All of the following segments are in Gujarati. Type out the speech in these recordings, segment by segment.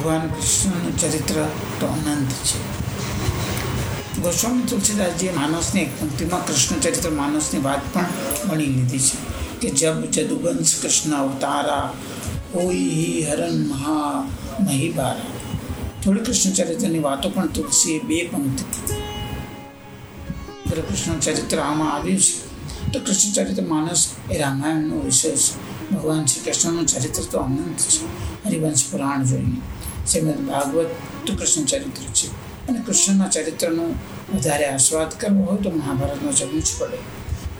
ભગવાન કૃષ્ણનું ચરિત્ર તો અનંત છે. ગોસ્વામી તુલસીદાસજીએ માનસની એક પંક્તિમાં કૃષ્ણ ચરિત્ર, માનસની વાત પણ વણી લીધી છે કે જબ જદુવંશ કૃષ્ણ અવતારા ઓઈ હરણ મહા મહીબારા. થોડી કૃષ્ણ ચરિત્રની વાતો પણ તુલસીએ બે પંક્તિ કૃષ્ણ ચરિત્ર આમાં આવ્યું છે. તો કૃષ્ણ ચરિત્ર, માનસ એ રામાયણનો વિષય છે. ભગવાન શ્રી કૃષ્ણનું ચરિત્ર તો અનંત છે. હરિવંશ પુરાણ જોઈએ શ્રીમદ ભાગવત કૃષ્ણ ચરિત્ર છે. અને કૃષ્ણના ચરિત્રનો વધારે આસ્વાદ કરવો હોય તો મહાભારતનો જવું જ પડે.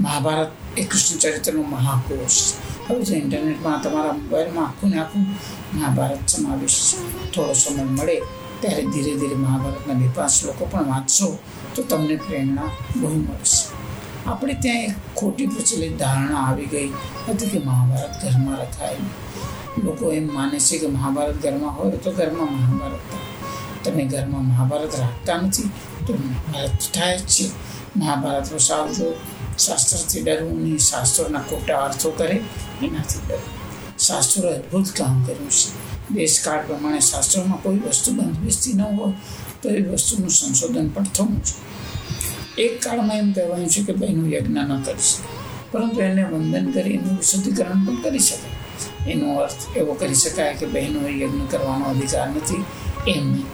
મહાભારત એ કૃષ્ણ ચરિત્રનો મહાકોષ છે. હવે જો ઇન્ટરનેટમાં તમારા મોબાઈલમાં આખું ને આખું મહાભારત સમાવેશ થોડો સમય મળે ત્યારે ધીરે ધીરે મહાભારતના બે પાંચ લોકો પણ વાંચશો તો તમને પ્રેરણા બહુ મળશે. આપણે ત્યાં એક ખોટી પ્રચલિત ધારણા આવી ગઈ હતી કે મહાભારત ઘરમાં રખાય લોકો એમ માને છે કે મહાભારત ઘરમાં હોય તો ઘરમાં મહાભારત તમે ઘરમાં મહાભારત રાખતા નથી તો મહાભારત થાય જ છે. મહાભારત વસાવજો શાસ્ત્રથી ડરવું નહીં, શાસ્ત્રોના ખોટા અર્થો કરે, એનાથી ડરવું શાસ્ત્રોએ અદ્ભુત કામ કર્યું છે. દેશકાળ પ્રમાણે શાસ્ત્રોમાં કોઈ વસ્તુ બંધબેસતી ન હોય તો એ વસ્તુનું સંશોધન પણ થવું છે. એક કાળમાં એમ કહેવાયું છે કે ભાઈનું યજ્ઞ ન કરી શકે, પરંતુ એને વંદન કરી એનું વિશુદ્ધિકરણ પણ કરી શકાય એનો અર્થ એવો કરી શકાય કે બહેનોએ યજ્ઞ કરવાનો અધિકાર નથી. એમ નહીં.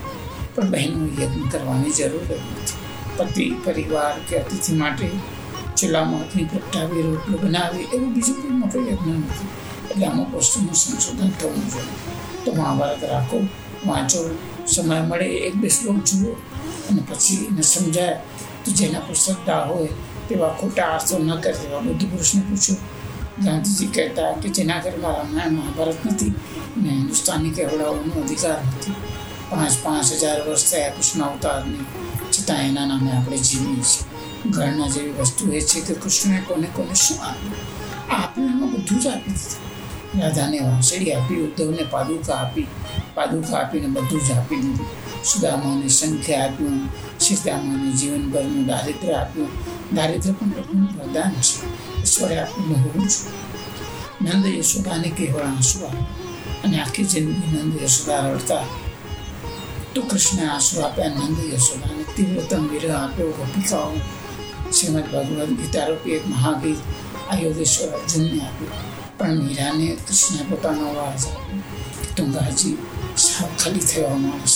પણ બહેનો યજ્ઞ કરવાની જરૂર નથી. પતિ, પરિવાર કે અતિથિ માટે ચૂલામાં અગ્નિ પ્રગટાવી રોટલો બનાવી એવું બીજું કોઈ મોટો યજ્ઞ નથી. એટલે અમુક વસ્તુનું સંશોધન થવું જોઈએ. તો મહાભારત રાખો, વાંચો, સમય મળે, એક બે શ્લોક જુઓ અને પછી એને સમજાય. તો જેના પર શ્રદ્ધા હોય તેવા ખોટા આસો ન કરે તેવા બુદ્ધ પુરુષને પૂછ્યું ગાંધીજી કહેતા કે જેના ઘરમાં રામાયણ મહાભારત નથી ને હિન્દુસ્તાની કહેવડાઓનો અધિકાર નથી. પાંચ પાંચ હજાર વર્ષ થયા કૃષ્ણ અવતારની, છતાં એના નામે આપણે જીવીએ છીએ. ઘરના જેવી વસ્તુ એ છે કે કૃષ્ણએ કોને કોને શું આપ્યું? આપ્યું એમાં બધું જ આપી દીધું રાધાને વાંસળી આપી, ઉદ્ધવને પાદુકા આપી, પાદુકા આપીને બધું જ આપી દીધું. સુદામાને સંખ્યા આપ્યું, સીતામાને જીવનભરનું દારિદ્ર આપ્યું. દારિદ્ર પણ પ્રભુનું પ્રદાન છે. ઈશ્વરે આપણને હોવું છે નંદ યશોદાને કેવળ આંસુ આપ્યું અને આખી જિંદગી નંદ યશોદા રડતા તો કૃષ્ણે આંસુ આપ્યા નંદ યશોદાને તીવ્રતમ વિરહ આપ્યો ગોપિકાઓ શ્રીમદ ભગવદ્ ગીતા રૂપી એક મહાગીત અયોધેશ્વર અર્જુનને આપ્યું પણ મીરાને કૃષ્ણે પોતાનો અવાજ આપ્યો તું ગાજી સાવ ખાલી થયો માણસ